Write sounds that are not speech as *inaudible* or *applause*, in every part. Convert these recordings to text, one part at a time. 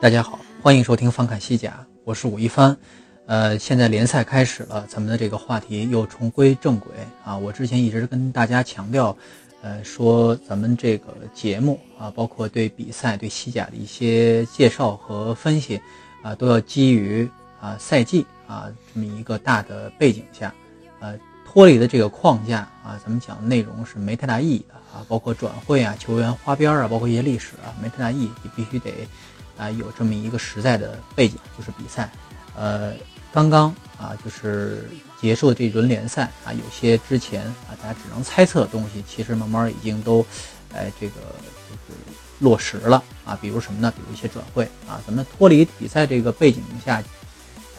大家好，欢迎收听翻看西甲，我是武一帆。呃，现在联赛开始了，咱们的这个话题又重归正轨啊。我之前一直跟大家强调，呃，说咱们这个节目啊，包括对比赛、对西甲的一些介绍和分析啊，都要基于啊赛季啊这么一个大的背景下，呃，脱离的这个框架啊，咱们讲的内容是没太大意义的啊，包括转会啊、球员花边啊，包括一些历史啊，没太大意义，你必须得啊有这么一个实在的背景，就是比赛。呃，刚刚啊就是结束的这一轮联赛啊，有些之前啊大家只能猜测的东西，其实慢慢已经都，哎这个就是落实了啊。比如什么呢？比如一些转会啊，咱们脱离比赛这个背景下。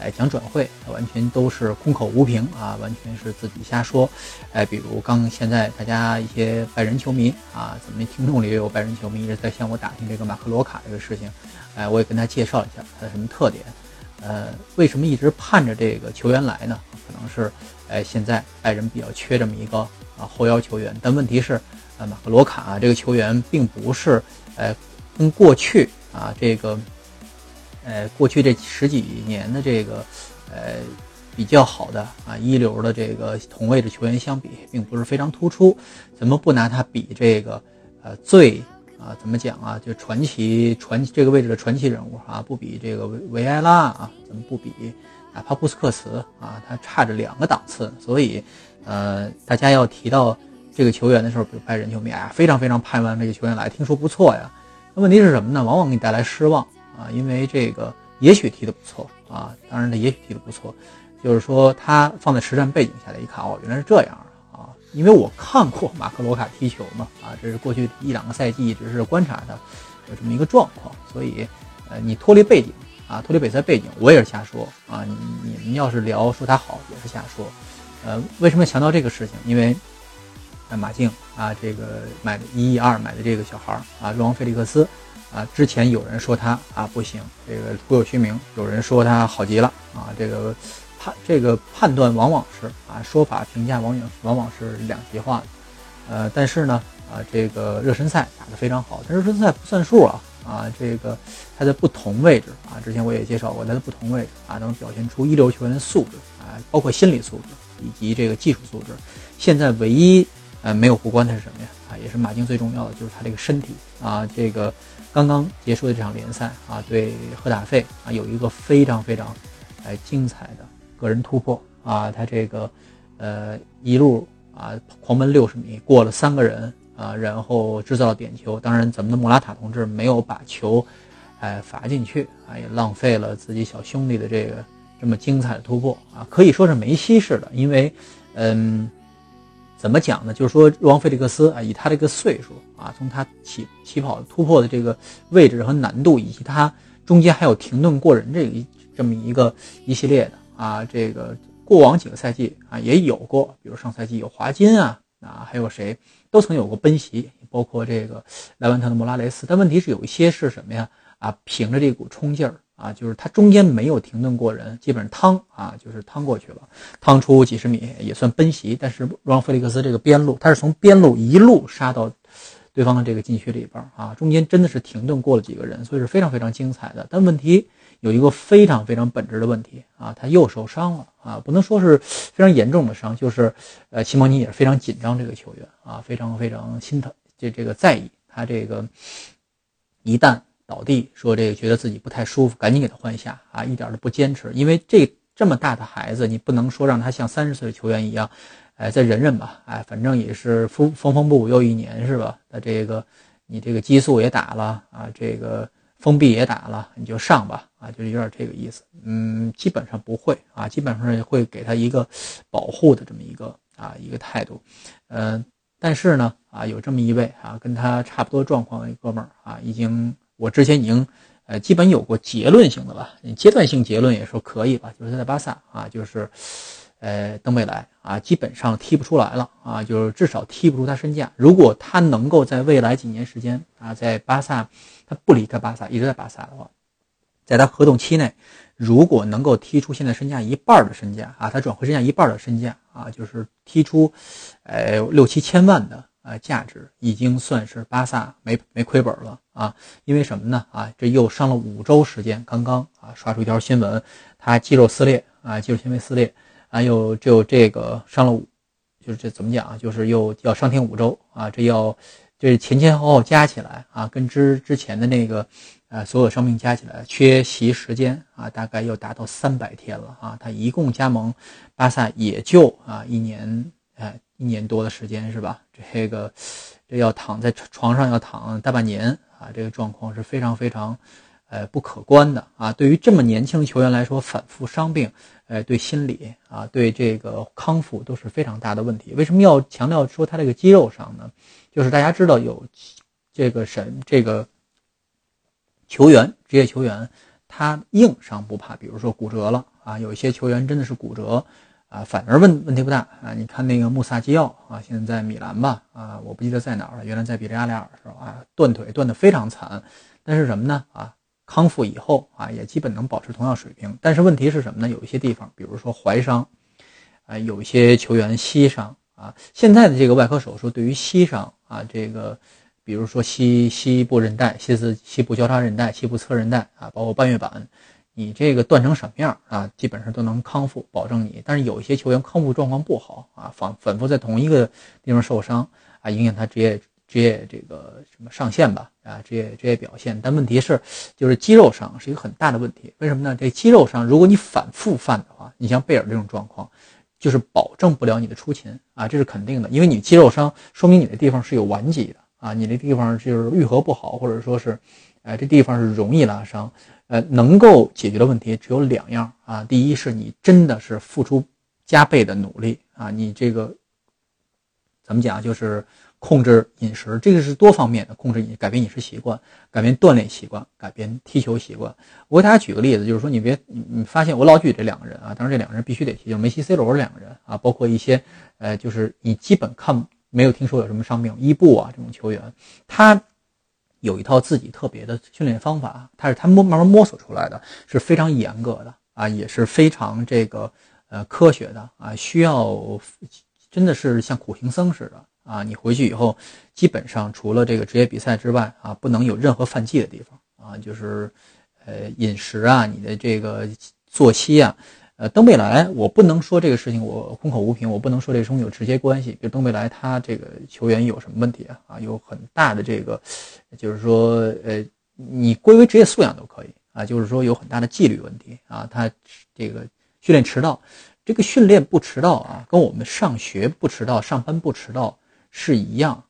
哎，讲转会完全都是空口无凭啊，完全是自己瞎说。哎，比如刚现在大家一些拜仁球迷啊，咱们听众里也有拜仁球迷一直在向我打听这个马克罗卡这个事情，哎，我也跟他介绍一下他的什么特点。呃，为什么一直盼着这个球员来呢？可能是哎现在拜仁比较缺这么一个啊后腰球员，但问题是，呃，马克罗卡、啊、这个球员并不是呃跟过去啊这个。呃，过去这十几年的这个，呃，比较好的啊一流的这个同位置球员相比，并不是非常突出。怎么不拿他比这个呃最啊怎么讲啊？就传奇传这个位置的传奇人物啊，不比这个维维埃拉啊？怎么不比哪怕布斯克茨啊？他差着两个档次。所以，呃，大家要提到这个球员的时候，比如拜仁球迷啊，非常非常盼望这个球员来，听说不错呀。那问题是什么呢？往往给你带来失望。啊，因为这个也许踢得不错啊，当然他也许踢得不错，就是说他放在实战背景下来一看，哦，原来是这样。因为我看过马克罗卡踢球嘛，啊，这是过去一两个赛季一直是观察他有这么一个状况，所以呃，你脱离背景啊，脱离比赛背景，我也是瞎说啊。你你们要是聊说他好，也是瞎说。呃，为什么强调这个事情？因为呃马竞啊，这个买的一亿二买的这个小孩儿啊，若昂·菲利克斯。啊，之前有人说他啊不行，这个徒有虚名；有人说他好极了啊，这个判这个判断往往是啊说法评价往往往往是两极化的。呃，但是呢啊，这个热身赛打得非常好，但热身赛不算数啊啊，这个他在不同位置啊，之前我也介绍过，他的不同位置啊能表现出一流球员的素质啊，包括心理素质以及这个技术素质。现在唯一呃没有过关的是什么呀？啊，也是马竞最重要的就是他这个身体啊，这个。刚刚结束的这场联赛啊，对赫塔费啊有一个非常非常，哎精彩的个人突破啊，他这个呃一路啊狂奔六十米过了三个人啊，然后制造了点球。当然，咱们的莫拉塔同志没有把球哎罚进去啊，也浪费了自己小兄弟的这个这么精彩的突破啊，可以说是梅西式的，因为嗯。怎么讲呢？就是说，若昂·费利克斯啊，以他这个岁数啊，从他起起跑突破的这个位置和难度，以及他中间还有停顿过人这一这么一个一系列的啊，这个过往几个赛季啊也有过，比如上赛季有华金啊啊，还有谁都曾有过奔袭，包括这个莱万特的莫拉雷斯。但问题是有一些是什么呀？啊，凭着这股冲劲儿。啊，就是他中间没有停顿过人，基本上趟啊，就是趟过去了，趟出几十米也算奔袭。但是让菲利克斯这个边路，他是从边路一路杀到对方的这个禁区里边啊，中间真的是停顿过了几个人，所以是非常非常精彩的。但问题有一个非常非常本质的问题啊，他又受伤了啊，不能说是非常严重的伤，就是呃，齐蒙尼也是非常紧张这个球员啊，非常非常心疼这这个在意他这个一旦。倒地说这个觉得自己不太舒服，赶紧给他换下啊，一点都不坚持。因为这这么大的孩子，你不能说让他像三十岁的球员一样，哎，再忍忍吧，哎，反正也是风风风不又一年是吧？那这个你这个激素也打了啊，这个封闭也打了，你就上吧啊，就是有点这个意思。嗯，基本上不会啊，基本上会给他一个保护的这么一个啊一个态度。嗯，但是呢啊，有这么一位啊跟他差不多状况的一哥们儿啊，已经我之前已经呃基本有过结论性的吧，阶段性结论也说可以吧，就是他在巴萨啊，就是。呃，登贝莱啊，基本上踢不出来了啊，就是至少踢不出他身价。如果他能够在未来几年时间啊，在巴萨，他不离开巴萨，一直在巴萨的话，在他合同期内，如果能够踢出现在身价一半的身价啊，他转会身价一半的身价啊，就是踢出，呃六七千万的呃价值，已经算是巴萨没没亏本了啊。因为什么呢？啊，这又伤了五周时间，刚刚啊刷出一条新闻，他肌肉撕裂啊，肌肉纤维撕裂。还有就这个上了五，就是这怎么讲啊？就是又要上天五周啊！这要这前前后后加起来啊，跟之之前的那个呃所有伤病加起来，缺席时间啊，大概要达到三百天了啊！他一共加盟巴萨也就啊一年哎一年多的时间是吧？这个这要躺在床上要躺大半年啊！这个状况是非常非常呃不可观的啊！对于这么年轻的球员来说，反复伤病。呃，对心理啊，对这个康复都是非常大的问题。为什么要强调说他这个肌肉伤呢？就是大家知道有这个神这个球员，职业球员，他硬伤不怕，比如说骨折了啊，有一些球员真的是骨折啊，反而问问题不大啊。你看那个穆萨基奥啊，现在在米兰吧啊，我不记得在哪儿了，原来在比利亚雷尔的时候啊，断腿断得非常惨，但是什么呢啊？康复以后啊，也基本能保持同样水平。但是问题是什么呢？有一些地方，比如说踝伤，啊，有一些球员膝伤啊。现在的这个外科手术对于膝伤啊，这个比如说膝膝部韧带、膝子膝部交叉韧带、膝部侧韧带啊，包括半月板，你这个断成什么样啊，基本上都能康复，保证你。但是有一些球员康复状况不好啊，反反复在同一个地方受伤啊，影响他职业。职业这个什么上限吧，啊，职业职业表现，但问题是，就是肌肉伤是一个很大的问题。为什么呢？这肌肉伤，如果你反复犯的话，你像贝尔这种状况，就是保证不了你的出勤啊，这是肯定的。因为你肌肉伤，说明你的地方是有顽疾的啊，你那地方就是愈合不好，或者说是，呃，这地方是容易拉伤。呃，能够解决的问题只有两样啊，第一是你真的是付出加倍的努力啊，你这个怎么讲就是。控制饮食，这个是多方面的控制饮，改变饮食习惯，改变锻炼习惯，改变踢球习惯。我给大家举个例子，就是说你别你你发现我老举这两个人啊，当然这两个人必须得提，就梅西、C 罗这两个人啊，包括一些呃，就是你基本看没有听说有什么伤病，伊布啊这种球员，他有一套自己特别的训练方法，他是他摸慢慢摸索出来的，是非常严格的啊，也是非常这个呃科学的啊，需要真的是像苦行僧似的。啊，你回去以后，基本上除了这个职业比赛之外啊，不能有任何犯忌的地方啊，就是，呃，饮食啊，你的这个作息啊，呃，登贝莱，我不能说这个事情我空口无凭，我不能说这中有直接关系。比如登贝莱他这个球员有什么问题啊？啊，有很大的这个，就是说，呃，你归为职业素养都可以啊，就是说有很大的纪律问题啊，他这个训练迟到，这个训练不迟到啊，跟我们上学不迟到、上班不迟到。是一样，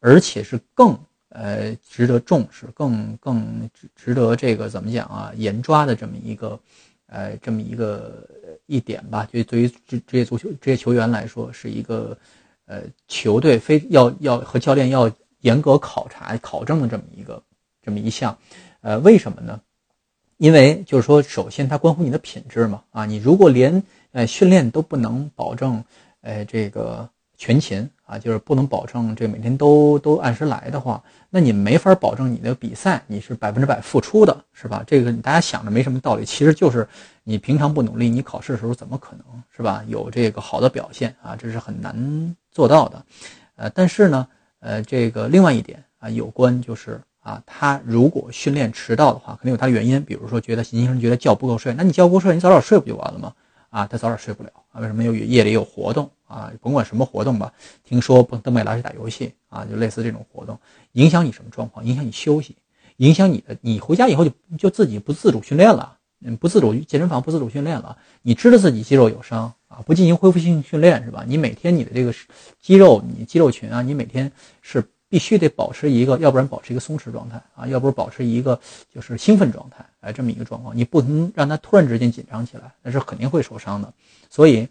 而且是更呃值得重视、更更值得这个怎么讲啊严抓的这么一个呃这么一个一点吧。就对于职职业足球职业球员来说，是一个呃球队非要要和教练要严格考察考证的这么一个这么一项。呃，为什么呢？因为就是说，首先它关乎你的品质嘛啊，你如果连呃训练都不能保证，呃这个。全勤啊，就是不能保证这每天都都按时来的话，那你没法保证你的比赛你是百分之百付出的，是吧？这个大家想着没什么道理，其实就是你平常不努力，你考试的时候怎么可能是吧？有这个好的表现啊，这是很难做到的。呃，但是呢，呃，这个另外一点啊，有关就是啊，他如果训练迟到的话，肯定有他的原因，比如说觉得年轻人觉得觉不够睡，那你觉不够睡，你早点睡不就完了吗？啊，他早点睡不了啊，为什么？有夜里有活动。啊，甭管什么活动吧，听说蹦登贝莱是打游戏啊，就类似这种活动，影响你什么状况？影响你休息，影响你的，你回家以后就就自己不自主训练了，嗯，不自主健身房不自主训练了，你知道自己肌肉有伤啊，不进行恢复性训练是吧？你每天你的这个肌肉，你肌肉群啊，你每天是必须得保持一个，要不然保持一个松弛状态啊，要不然保持一个就是兴奋状态，哎，这么一个状况，你不能让他突然之间紧张起来，那是肯定会受伤的。所以，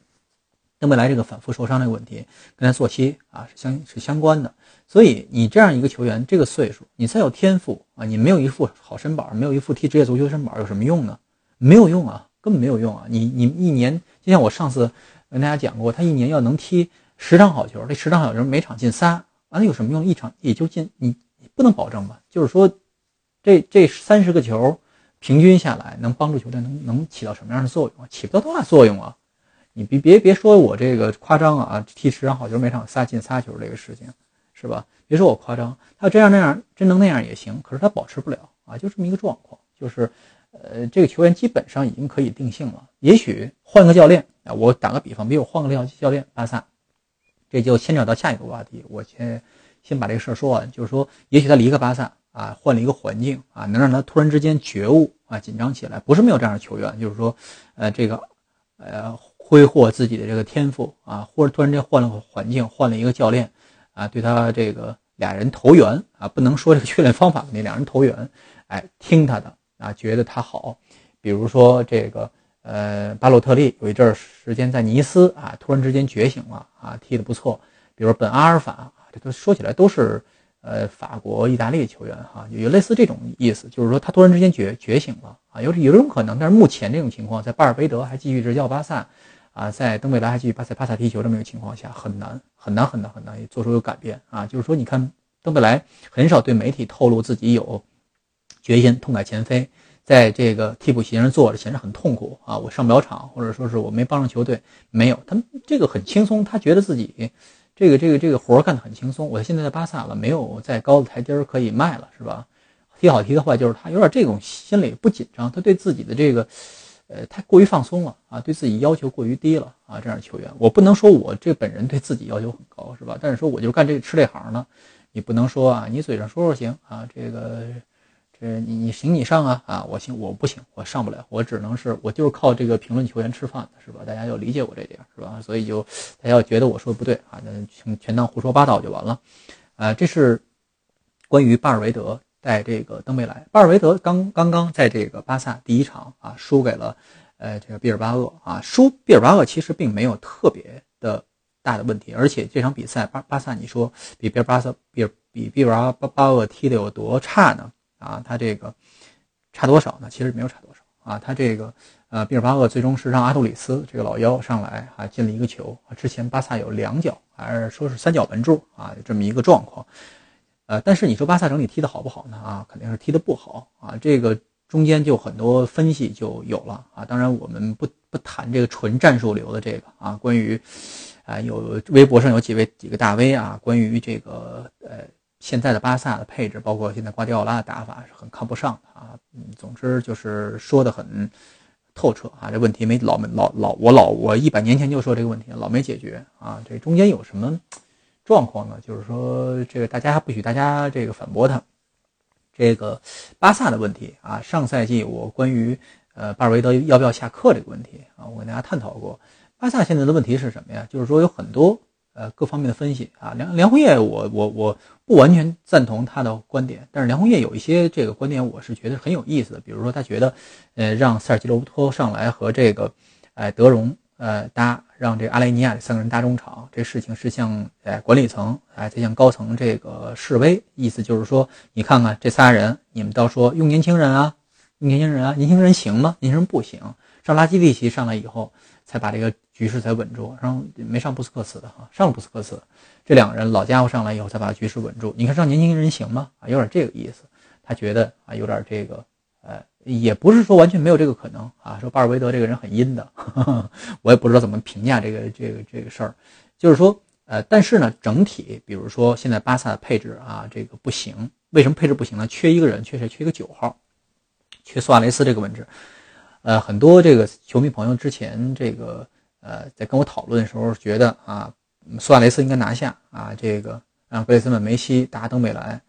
登贝莱这个反复受伤这个问题跟他作息啊是相是相关的。所以你这样一个球员，这个岁数，你再有天赋啊，你没有一副好身板，没有一副踢职业足球身板，有什么用呢？没有用啊，根本没有用啊！你你一年，就像我上次跟大家讲过，他一年要能踢十场好球，这十场好球每场进仨，完了有什么用？一场也就进，你你不能保证吧？就是说，这这三十个球平均下来，能帮助球队能能起到什么样的作用啊？起不到多大作用啊！你别别别说我这个夸张啊，踢十场好球每场仨进仨球这个事情。是吧？别说我夸张，他这样那样真能那样也行，可是他保持不了啊，就这么一个状况。就是，呃，这个球员基本上已经可以定性了。也许换个教练啊，我打个比方，比如换个教教练，巴萨，这就牵扯到下一个话题。我先先把这个事儿说完，就是说，也许他离开巴萨啊，换了一个环境啊，能让他突然之间觉悟啊，紧张起来。不是没有这样的球员，就是说，呃，这个，呃，挥霍自己的这个天赋啊，或者突然间换了个环境，换了一个教练。啊，对他这个俩人投缘啊，不能说这个训练方法那俩，人投缘，哎，听他的啊，觉得他好。比如说这个呃，巴洛特利有一阵儿时间在尼斯啊，突然之间觉醒了啊，踢得不错。比如本阿尔法，这都说起来都是呃法国、意大利球员哈，有类似这种意思，就是说他突然之间觉觉醒了啊，有有这种可能。但是目前这种情况，在巴尔贝德还继续执教巴萨。啊，在登贝莱还继续巴塞巴萨踢球这么一个情况下，很难很难很难很难做出有改变啊！就是说，你看登贝莱很少对媒体透露自己有决心痛改前非，在这个替补席上坐着，显得很痛苦啊！我上不了场，或者说是我没帮上球队，没有，他这个很轻松，他觉得自己这个这个这个活干得很轻松。我现在在巴萨了，没有再高的台阶可以迈了，是吧？踢好踢的坏，就是他有点这种心理不紧张，他对自己的这个。呃，太过于放松了啊，对自己要求过于低了啊，这样的球员，我不能说我这本人对自己要求很高，是吧？但是说我就干这吃这行呢，你不能说啊，你嘴上说说行啊，这个这你你行你上啊啊，我行我不行，我上不了，我只能是我就是靠这个评论球员吃饭的，是吧？大家要理解我这点，是吧？所以就大家要觉得我说的不对啊，那全全当胡说八道就完了，啊，这是关于巴尔韦德。在这个登贝莱，巴尔维德刚刚刚在这个巴萨第一场啊输给了，呃这个毕尔巴鄂啊输毕尔巴鄂其实并没有特别的大的问题，而且这场比赛巴巴萨你说比毕尔巴萨比比毕尔巴巴鄂踢的有多差呢？啊他这个差多少呢？其实没有差多少啊他这个呃毕尔巴鄂最终是让阿杜里斯这个老幺上来啊进了一个球啊之前巴萨有两脚还是说是三脚门柱啊这么一个状况。呃，但是你说巴萨整体踢得好不好呢？啊，肯定是踢得不好啊。这个中间就很多分析就有了啊。当然我们不不谈这个纯战术流的这个啊。关于，啊，有微博上有几位几个大 V 啊，关于这个呃现在的巴萨的配置，包括现在瓜迪奥拉的打法是很看不上的啊。嗯，总之就是说的很透彻啊。这问题没老没老老我老我一百年前就说这个问题老没解决啊。这中间有什么？状况呢，就是说这个大家不许大家这个反驳他，这个巴萨的问题啊，上赛季我关于呃巴尔韦德要不要下课这个问题啊，我跟大家探讨过。巴萨现在的问题是什么呀？就是说有很多呃各方面的分析啊。梁梁红叶，我我我不完全赞同他的观点，但是梁红叶有一些这个观点，我是觉得很有意思的。比如说他觉得呃让塞尔吉罗伯托上来和这个哎德容呃搭。让这阿雷尼亚这三个人搭中场，这事情是向哎管理层哎在向高层这个示威，意思就是说，你看看这仨人，你们倒说用年轻人啊，用年轻人啊，年轻人行吗？年轻人不行。上拉基利奇上来以后，才把这个局势才稳住。然后没上布斯克茨的哈，上了布斯克茨，这两个人老家伙上来以后才把局势稳住。你看上年轻人行吗？啊，有点这个意思。他觉得啊，有点这个。呃，也不是说完全没有这个可能啊。说巴尔韦德这个人很阴的，*laughs* 我也不知道怎么评价这个这个这个事儿。就是说，呃，但是呢，整体比如说现在巴萨的配置啊，这个不行。为什么配置不行呢？缺一个人，缺谁？缺一个九号，缺苏亚雷斯这个位置。呃，很多这个球迷朋友之前这个呃在跟我讨论的时候，觉得啊，苏亚雷斯应该拿下啊，这个。让格雷兹曼、梅西打登贝莱，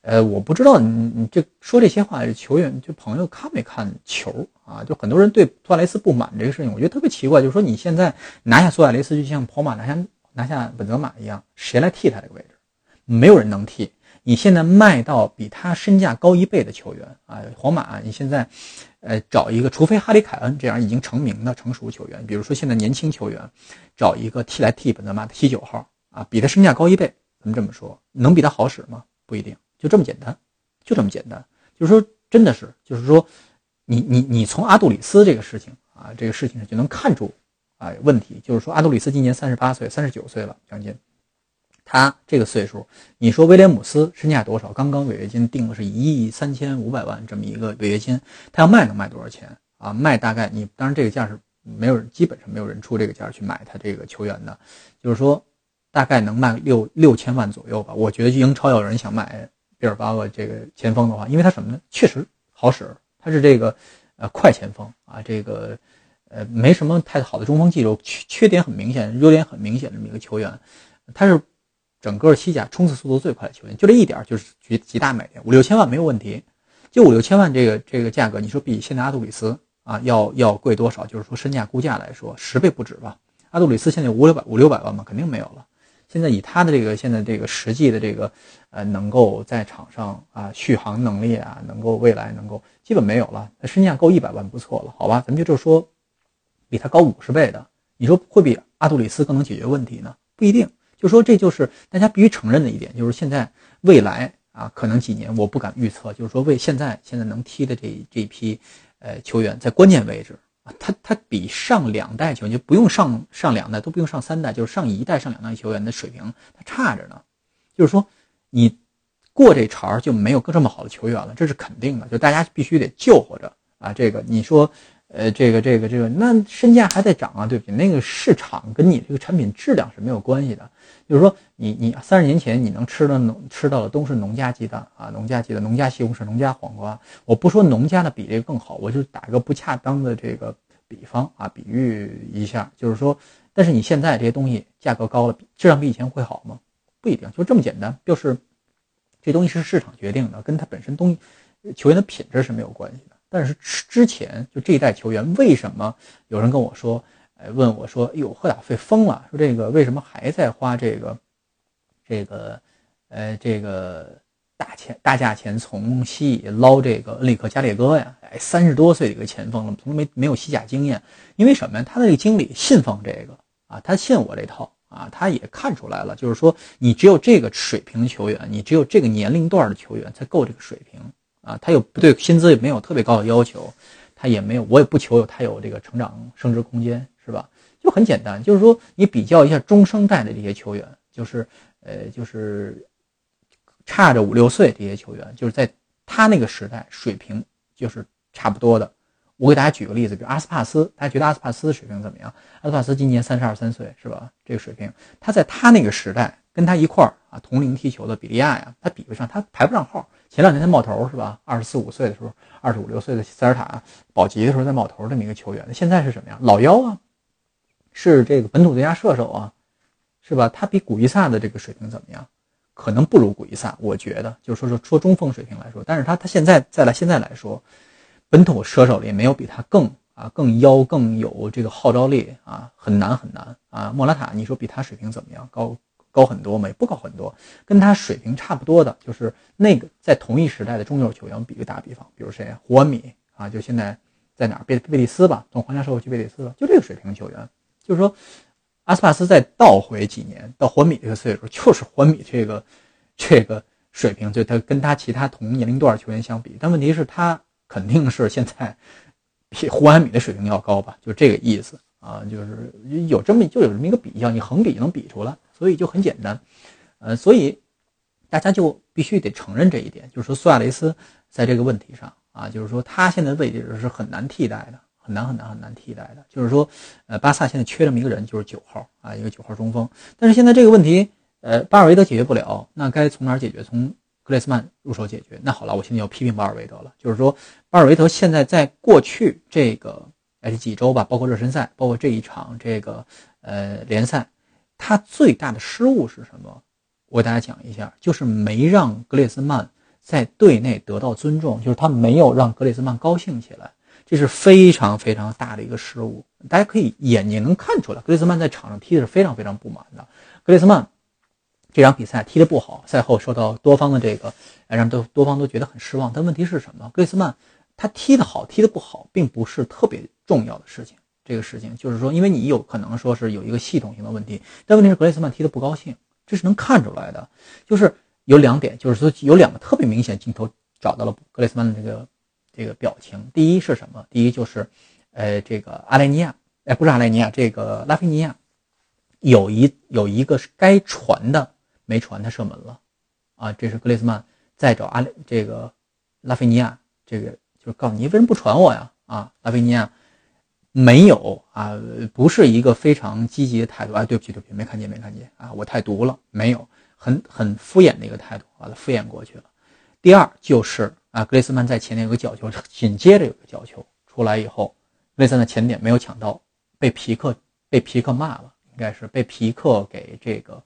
呃，我不知道你你这说这些话，球员就朋友看没看球啊？就很多人对苏亚雷斯不满这个事情，我觉得特别奇怪。就是说你现在拿下苏亚雷斯，就像跑马拿下拿下本泽马一样，谁来替他这个位置？没有人能替。你现在卖到比他身价高一倍的球员啊，皇马，你现在，呃，找一个，除非哈里凯恩这样已经成名的成熟球员，比如说现在年轻球员，找一个替来替本泽马的踢九号啊，比他身价高一倍，这么说，能比他好使吗？不一定，就这么简单，就这么简单。就是说，真的是，就是说，你你你从阿杜里斯这个事情啊，这个事情上就能看出啊问题，就是说，阿杜里斯今年三十八岁，三十九岁了，将近。他这个岁数，你说威廉姆斯身价多少？刚刚违约金定的是一亿三千五百万这么一个违约金，他要卖能卖多少钱啊？卖大概你当然这个价是没有人，基本上没有人出这个价去买他这个球员的，就是说大概能卖六六千万左右吧。我觉得英超要有人想买毕尔巴鄂这个前锋的话，因为他什么呢？确实好使，他是这个呃快前锋啊，这个呃没什么太好的中锋技术，缺缺点很明显，优点很明显这么一个球员，他是。整个西甲冲刺速度最快的球员，就这一点就是极极大买点，五六千万没有问题。就五六千万这个这个价格，你说比现在阿杜里斯啊要要贵多少？就是说身价估价来说，十倍不止吧？阿杜里斯现在五六百五六百万嘛，肯定没有了。现在以他的这个现在这个实际的这个呃能够在场上啊续航能力啊，能够未来能够基本没有了。身价够一百万不错了，好吧？咱们就说比他高五十倍的，你说会比阿杜里斯更能解决问题呢？不一定。就说这就是大家必须承认的一点，就是现在未来啊，可能几年我不敢预测，就是说为现在现在能踢的这这批呃球员在关键位置，他他比上两代球员就不用上上两代都不用上三代，就是上一代上两代球员的水平他差着呢。就是说你过这茬就没有更这么好的球员了，这是肯定的，就大家必须得救活着啊。这个你说。呃，这个这个这个，那身价还在涨啊，对不对？那个市场跟你这个产品质量是没有关系的。就是说，你你三十年前你能吃的农吃到的都是农家鸡蛋啊，农家鸡蛋、农家西红柿、农家黄瓜。我不说农家的比这个更好，我就打一个不恰当的这个比方啊，比喻一下，就是说，但是你现在这些东西价格高了，质量比以前会好吗？不一定，就这么简单，就是这东西是市场决定的，跟它本身东西球员的品质是没有关系的。但是之前就这一代球员，为什么有人跟我说，问我说，哎呦，赫塔费疯了，说这个为什么还在花这个，这个，呃，这个大钱大价钱从西乙捞这个恩里克加列戈呀？哎，三十多岁的一个前锋了，从没没有西甲经验，因为什么呀？他的这个经理信奉这个啊，他信我这套啊，他也看出来了，就是说你只有这个水平的球员，你只有这个年龄段的球员才够这个水平。啊，他有不对薪资也没有特别高的要求，他也没有，我也不求有他有这个成长升值空间，是吧？就很简单，就是说你比较一下中生代的这些球员，就是呃，就是差着五六岁这些球员，就是在他那个时代水平就是差不多的。我给大家举个例子，比如阿斯帕斯，大家觉得阿斯帕斯水平怎么样？阿斯帕斯今年三十二三岁，是吧？这个水平，他在他那个时代跟他一块儿啊同龄踢球的比利亚呀，他比不上，他排不上号。前两年他冒头是吧？二十四五岁的时候，二十五六岁的塞尔塔保级的时候在冒头这么一个球员。现在是什么呀？老幺啊，是这个本土最佳射手啊，是吧？他比古伊萨的这个水平怎么样？可能不如古伊萨，我觉得就是说说说中锋水平来说，但是他他现在再来现在来说，本土射手里没有比他更啊更妖更有这个号召力啊，很难很难啊。莫拉塔，你说比他水平怎么样？高？高很多吗？也不高很多，跟他水平差不多的，就是那个在同一时代的中游球员。比个打比方，比如谁啊？胡安米啊，就现在在哪儿？贝贝蒂斯吧，从皇家社会去贝蒂斯了，就这个水平球员。就是说，阿斯帕斯再倒回几年到环米这个岁数，就是环米这个这个水平，就他跟他其他同年龄段球员相比，但问题是，他肯定是现在比胡安米的水平要高吧？就这个意思啊，就是有这么就有这么一个比较，你横比能比出来。所以就很简单，呃，所以大家就必须得承认这一点，就是说苏亚雷斯在这个问题上啊，就是说他现在位置是很难替代的，很难很难很难替代的。就是说，呃，巴萨现在缺这么一个人，就是九号啊，一个九号中锋。但是现在这个问题，呃，巴尔韦德解决不了，那该从哪儿解决？从格列斯曼入手解决。那好了，我现在要批评巴尔韦德了，就是说巴尔韦德现在在过去这个哎几周吧，包括热身赛，包括这一场这个呃联赛。他最大的失误是什么？我给大家讲一下，就是没让格列斯曼在队内得到尊重，就是他没有让格列斯曼高兴起来，这是非常非常大的一个失误。大家可以眼睛能看出来，格列斯曼在场上踢的是非常非常不满的。格列斯曼这场比赛踢得不好，赛后受到多方的这个，让多多方都觉得很失望。但问题是什么？格雷斯曼他踢得好，踢得不好，并不是特别重要的事情。这个事情就是说，因为你有可能说是有一个系统性的问题，但问题是格雷斯曼踢得不高兴，这是能看出来的。就是有两点，就是说有两个特别明显镜头找到了格雷斯曼的这个这个表情。第一是什么？第一就是，呃，这个阿莱尼亚，哎，不是阿莱尼亚，这个拉菲尼亚，有一有一个是该传的没传，他射门了，啊，这是格雷斯曼在找阿这个拉菲尼亚，这个就是告诉你为什么不传我呀？啊，拉菲尼亚。没有啊，不是一个非常积极的态度啊。对不起，对不起，没看见，没看见啊，我太毒了，没有，很很敷衍的一个态度，把它敷衍过去了。第二就是啊，格雷斯曼在前点有个角球，*laughs* 紧接着有个角球出来以后，格雷斯曼的前点没有抢到，被皮克被皮克骂了，应该是被皮克给这个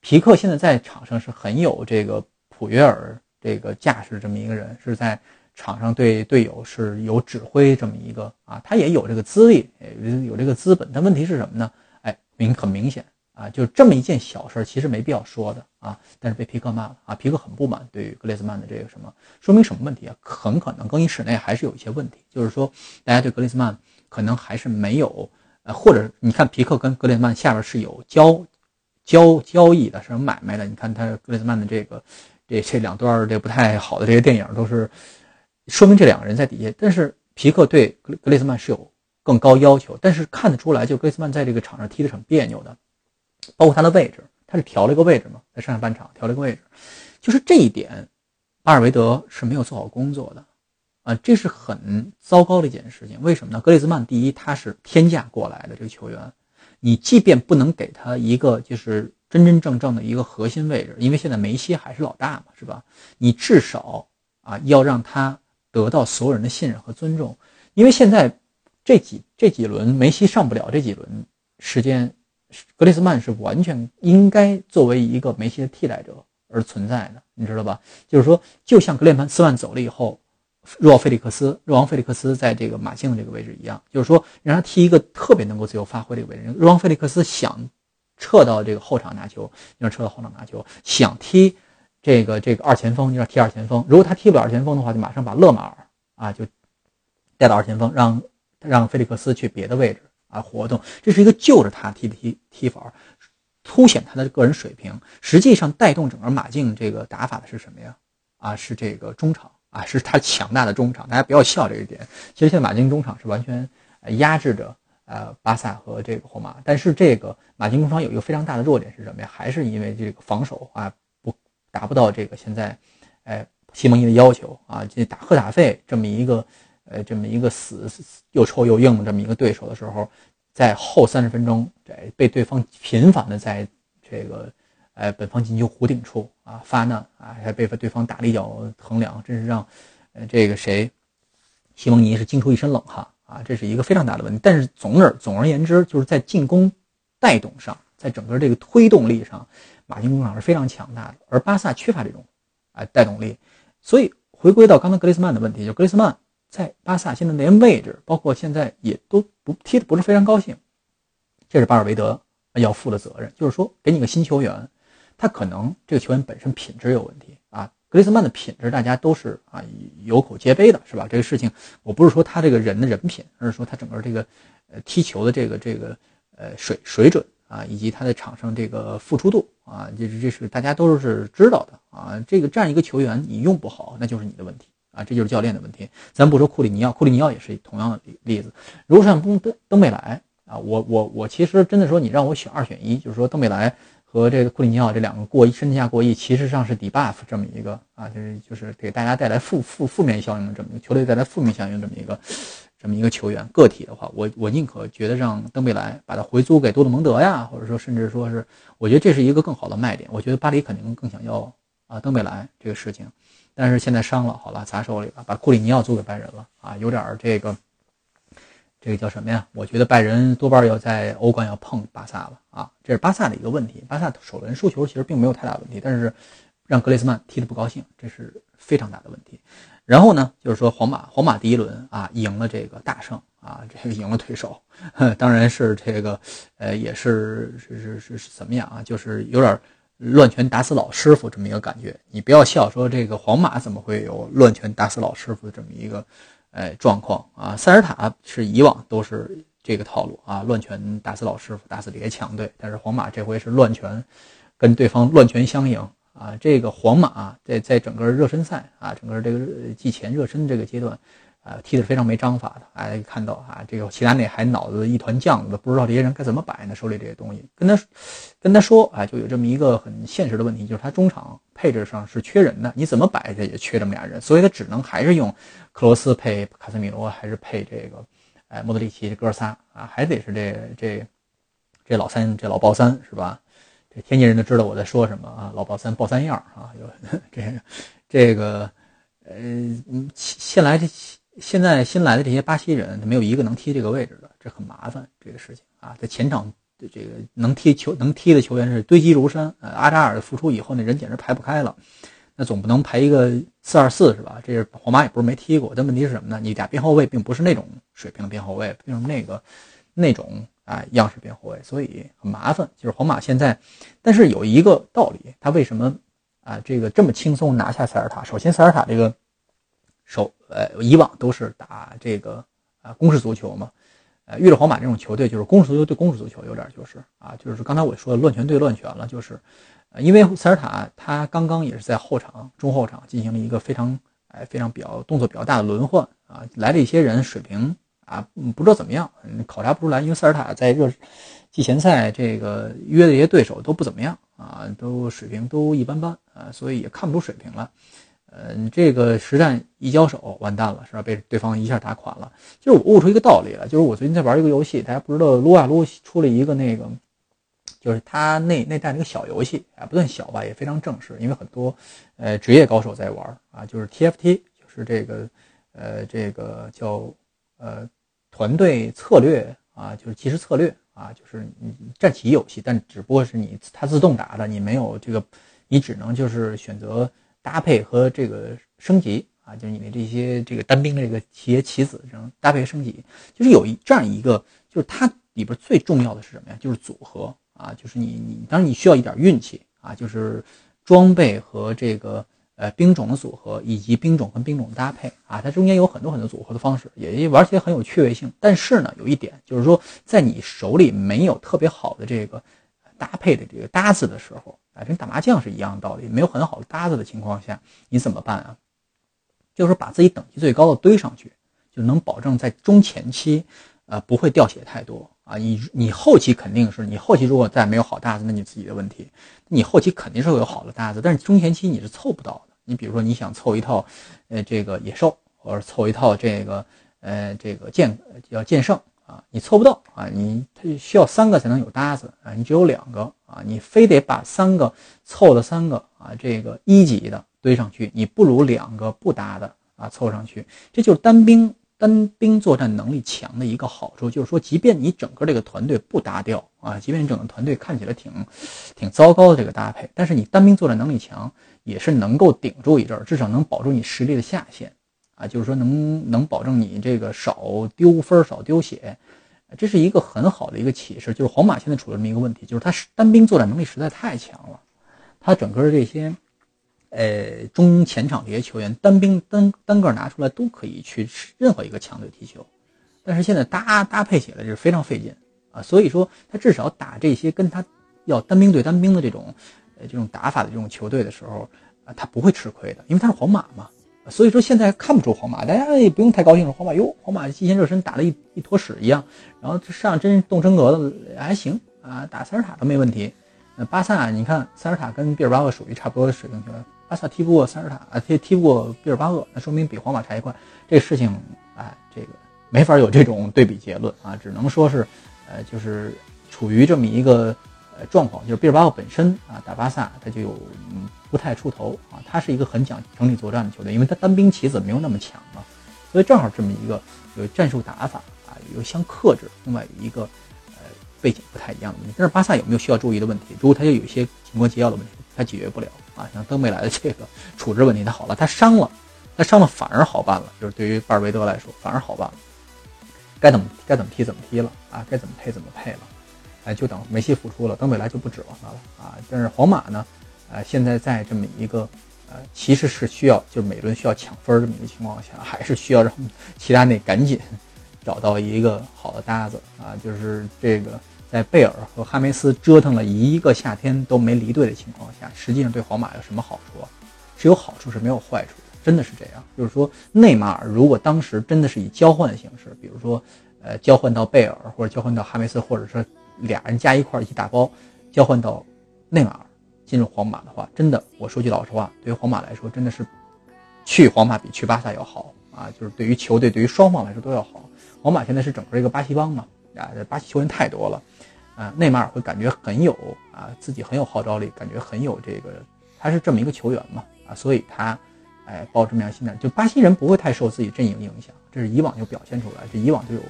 皮克现在在场上是很有这个普约尔这个架势这么一个人，是在。场上对队友是有指挥这么一个啊，他也有这个资历，有这个资本，但问题是什么呢？哎，明很明显啊，就这么一件小事，其实没必要说的啊，但是被皮克骂了啊，皮克很不满对于格雷兹曼的这个什么，说明什么问题啊？很可能更衣室内还是有一些问题，就是说大家对格雷兹曼可能还是没有呃，或者你看皮克跟格雷兹曼下边是有交交交易的，是有买卖的，你看他格雷兹曼的这个这这两段这不太好的这些电影都是。说明这两个人在底下，但是皮克对格格雷斯曼是有更高要求，但是看得出来，就格雷斯曼在这个场上踢得很别扭的，包括他的位置，他是调了一个位置嘛，在上下半场调了一个位置，就是这一点，巴尔维德是没有做好工作的，啊，这是很糟糕的一件事情。为什么呢？格里兹曼第一，他是天价过来的这个球员，你即便不能给他一个就是真真正正的一个核心位置，因为现在梅西还是老大嘛，是吧？你至少啊要让他。得到所有人的信任和尊重，因为现在这几这几轮梅西上不了，这几轮时间，格雷斯曼是完全应该作为一个梅西的替代者而存在的，你知道吧？就是说，就像格列斯万走了以后，若奥费利克斯、若昂费利克斯在这个马竞的这个位置一样，就是说让他踢一个特别能够自由发挥的一个位置。若昂费利克斯想撤到这个后场拿球，让撤到后场拿球，想踢。这个这个二前锋就要踢二前锋，如果他踢不了二前锋的话，就马上把勒马尔啊就带到二前锋，让让菲利克斯去别的位置活动。这是一个就着他踢的踢踢法，凸显他的个人水平。实际上带动整个马竞这个打法的是什么呀？啊，是这个中场啊，是他强大的中场。大家不要笑这一点。其实现在马竞中场是完全压制着呃巴萨和这个皇马，但是这个马竞中场有一个非常大的弱点是什么呀？还是因为这个防守啊不。达不到这个现在，哎，西蒙尼的要求啊，这打赫塔费这么一个，呃，这么一个死又臭又硬的这么一个对手的时候，在后三十分钟，这被对方频繁的在这个，呃，本方禁区弧顶处啊发难啊，还被对方打了一脚横梁，真是让，这个谁，西蒙尼是惊出一身冷汗啊，这是一个非常大的问题。但是总而总而言之，就是在进攻带动上，在整个这个推动力上。马竞中场是非常强大的，而巴萨缺乏这种，哎，带动力。所以回归到刚才格雷斯曼的问题，就格雷斯曼在巴萨现在连位置，包括现在也都不踢的不是非常高兴。这是巴尔韦德要负的责任，就是说给你个新球员，他可能这个球员本身品质有问题啊。格雷斯曼的品质大家都是啊有口皆碑的，是吧？这个事情我不是说他这个人的人品，而是说他整个这个呃踢球的这个这个呃水水准。啊，以及他在场上这个付出度啊，这是这是大家都是知道的啊。这个这样一个球员你用不好，那就是你的问题啊，这就是教练的问题。咱不说库里尼奥，库里尼奥也是同样的例子。如果像登登登贝莱啊，我我我其实真的说你让我选二选一，就是说登贝莱和这个库里尼奥这两个过身价过亿，其实上是 debuff 这么一个啊，就是就是给大家带来负负负面效应的这么一个球队带来负面效应这么一个。这么一个球员个体的话，我我宁可觉得让登贝莱把他回租给多特蒙德呀，或者说甚至说是，我觉得这是一个更好的卖点。我觉得巴黎肯定更想要啊登贝莱这个事情，但是现在伤了，好了砸手里了，把库里尼奥租给拜仁了啊，有点这个这个叫什么呀？我觉得拜仁多半要在欧冠要碰巴萨了啊，这是巴萨的一个问题。巴萨首轮输球其实并没有太大问题，但是让格雷斯曼踢得不高兴，这是非常大的问题。然后呢，就是说皇马，皇马第一轮啊赢了这个大胜啊，这个赢了对手，*laughs* 当然是这个，呃，也是是是是是怎么样啊？就是有点乱拳打死老师傅这么一个感觉。你不要笑说这个皇马怎么会有乱拳打死老师傅这么一个呃状况啊？塞尔塔是以往都是这个套路啊，乱拳打死老师傅，打死这些强队。但是皇马这回是乱拳跟对方乱拳相迎啊。这个皇马在在整个热身赛啊，整个这个季前热身这个阶段。啊，踢得非常没章法的，哎看到啊，这个齐达内还脑子一团浆子，不知道这些人该怎么摆呢？手里这些东西，跟他跟他说啊，就有这么一个很现实的问题，就是他中场配置上是缺人的，你怎么摆他也缺这么俩人，所以他只能还是用克罗斯配卡塞米罗，还是配这个哎莫德里奇这哥仨啊，还得是这这这老三这老鲍三是吧？这天津人都知道我在说什么啊，老鲍三鲍三样啊，有 *laughs* 这这个呃，先来这。现在新来的这些巴西人，他没有一个能踢这个位置的，这很麻烦这个事情啊。在前场的这个能踢球能踢的球员是堆积如山，呃，阿扎尔复出以后，那人简直排不开了。那总不能排一个四二四是吧？这是皇马也不是没踢过，但问题是什么呢？你俩边后卫并不是那种水平的边后卫，并不是那个那种啊样式边后卫，所以很麻烦。就是皇马现在，但是有一个道理，他为什么啊这个这么轻松拿下塞尔塔？首先，塞尔塔这个。手呃，以往都是打这个啊攻势足球嘛，呃，遇着皇马这种球队，就是攻势足球对攻势足球，有点就是啊，就是刚才我说的乱拳对乱拳了，就是，呃，因为塞尔塔他刚刚也是在后场中后场进行了一个非常哎非常比较动作比较大的轮换啊，来了一些人水平啊不知道怎么样，考察不出来，因为塞尔塔在热季前赛这个约的一些对手都不怎么样啊，都水平都一般般啊，所以也看不出水平来。嗯，这个实战一交手，完蛋了，是吧？被对方一下打垮了。就是我悟出一个道理了，就是我最近在玩一个游戏，大家不知道撸啊撸出了一个那个，就是它那那代那个小游戏啊，不算小吧，也非常正式，因为很多呃职业高手在玩啊，就是 TFT，就是这个呃这个叫呃团队策略啊，就是即时策略啊，就是你战棋游戏，但只不过是你它自动打的，你没有这个，你只能就是选择。搭配和这个升级啊，就是你的这些这个单兵的这个企业棋子这种搭配升级，就是有一这样一个，就是它里边最重要的是什么呀？就是组合啊，就是你你当然你需要一点运气啊，就是装备和这个呃兵种的组合，以及兵种跟兵种搭配啊，它中间有很多很多组合的方式，也玩起来很有趣味性。但是呢，有一点就是说，在你手里没有特别好的这个搭配的这个搭子的时候。啊，跟打麻将是一样的道理，没有很好的搭子的情况下，你怎么办啊？就是把自己等级最高的堆上去，就能保证在中前期，呃，不会掉血太多啊。你你后期肯定是你后期如果再没有好搭子，那你自己的问题。你后期肯定是会有好的搭子，但是中前期你是凑不到的。你比如说你想凑一套，呃，这个野兽，或者凑一套这个，呃，这个剑叫剑圣。啊，你凑不到啊，你他需要三个才能有搭子啊，你只有两个啊，你非得把三个凑的三个啊，这个一级的堆上去，你不如两个不搭的啊凑上去，这就是单兵单兵作战能力强的一个好处，就是说，即便你整个这个团队不搭调啊，即便你整个团队看起来挺挺糟糕的这个搭配，但是你单兵作战能力强，也是能够顶住一阵儿，至少能保住你实力的下限。啊，就是说能能保证你这个少丢分少丢血，这是一个很好的一个启示。就是皇马现在处于这么一个问题，就是他单兵作战能力实在太强了，他整个这些，呃中前场这些球员单兵单单个拿出来都可以去任何一个强队踢球，但是现在搭搭配起来就是非常费劲啊。所以说他至少打这些跟他要单兵对单兵的这种呃这种打法的这种球队的时候啊，他不会吃亏的，因为他是皇马嘛。所以说现在看不出皇马，大家也不用太高兴说皇马哟，皇马季前热身打了一一坨屎一样，然后上真动真格的还行啊，打塞尔塔都没问题。那巴萨你看塞尔塔跟毕尔巴鄂属于差不多的水平球，巴萨踢不过塞尔塔啊，踢踢不过毕尔巴鄂，那说明比皇马差一块。这个事情哎，这个没法有这种对比结论啊，只能说是呃，就是处于这么一个。呃，状况就是毕尔巴鄂本身啊，打巴萨他就有嗯不太出头啊，他是一个很讲整体作战的球队，因为他单兵棋子没有那么强嘛，所以正好这么一个有战术打法啊，有相克制，另外一个呃背景不太一样的问题。但是巴萨有没有需要注意的问题？如果他就有一些情况结要的问题，他解决不了啊，像登贝莱的这个 *laughs* 处置问题，他好了，他伤了，他伤了反而好办了，就是对于巴尔韦德来说反而好办了，该怎么该怎么踢怎么踢了啊，该怎么配怎么配了。哎，就等梅西复出了，等未来就不指望他了啊。但是皇马呢，呃，现在在这么一个呃，其实是需要就是每轮需要抢分这么一个情况下，还是需要让齐达内赶紧找到一个好的搭子啊，就是这个在贝尔和哈梅斯折腾了一个夏天都没离队的情况下，实际上对皇马有什么好处啊？是有好处，是没有坏处，真的是这样。就是说，内马尔如果当时真的是以交换的形式，比如说，呃，交换到贝尔或者交换到哈梅斯，或者说俩人加一块一起打包，交换到内马尔进入皇马的话，真的，我说句老实话，对于皇马来说，真的是去皇马比去巴萨要好啊！就是对于球队，对于双方来说都要好。皇马现在是整个一个巴西帮嘛，*laughs* 啊，巴西球员太多了，啊，内马尔会感觉很有啊，自己很有号召力，感觉很有这个，他是这么一个球员嘛，啊，所以他，哎，抱这么样心态，就巴西人不会太受自己阵营影响，这是以往就表现出来，这以往就有，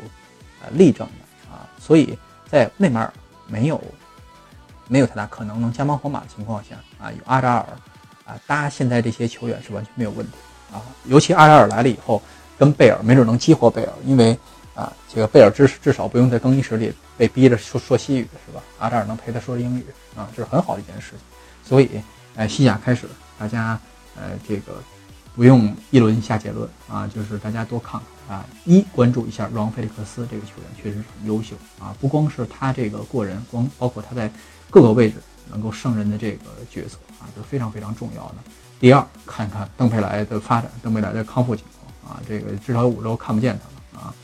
呃，例证的啊，所以在内马尔没有没有太大可能能加盟皇马的情况下啊，有阿扎尔啊搭现在这些球员是完全没有问题啊，尤其阿扎尔来了以后，跟贝尔没准能激活贝尔，因为啊，这个贝尔至至少不用在更衣室里被逼着说说西语是吧？阿扎尔能陪他说英语啊，这是很好的一件事情，所以，哎，西甲开始，大家呃这个不用一轮下结论啊，就是大家多看看啊，一关注一下若昂菲利克斯这个球员确实是很优秀啊，不光是他这个过人，光包括他在各个位置能够胜任的这个角色啊，都非常非常重要的。第二，看看邓佩莱的发展，邓佩莱的康复情况啊，这个至少有五周看不见他了啊。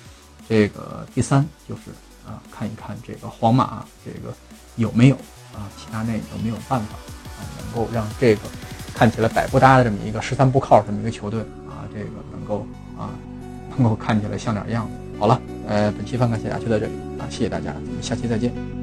这个第三就是啊，看一看这个皇马这个有没有啊，齐达内有没有办法啊，能够让这个看起来百不搭的这么一个十三不靠这么一个球队啊，这个能够啊，能够看起来像点样子。好了，呃，本期翻看谢家就到这里啊，谢谢大家，我们下期再见。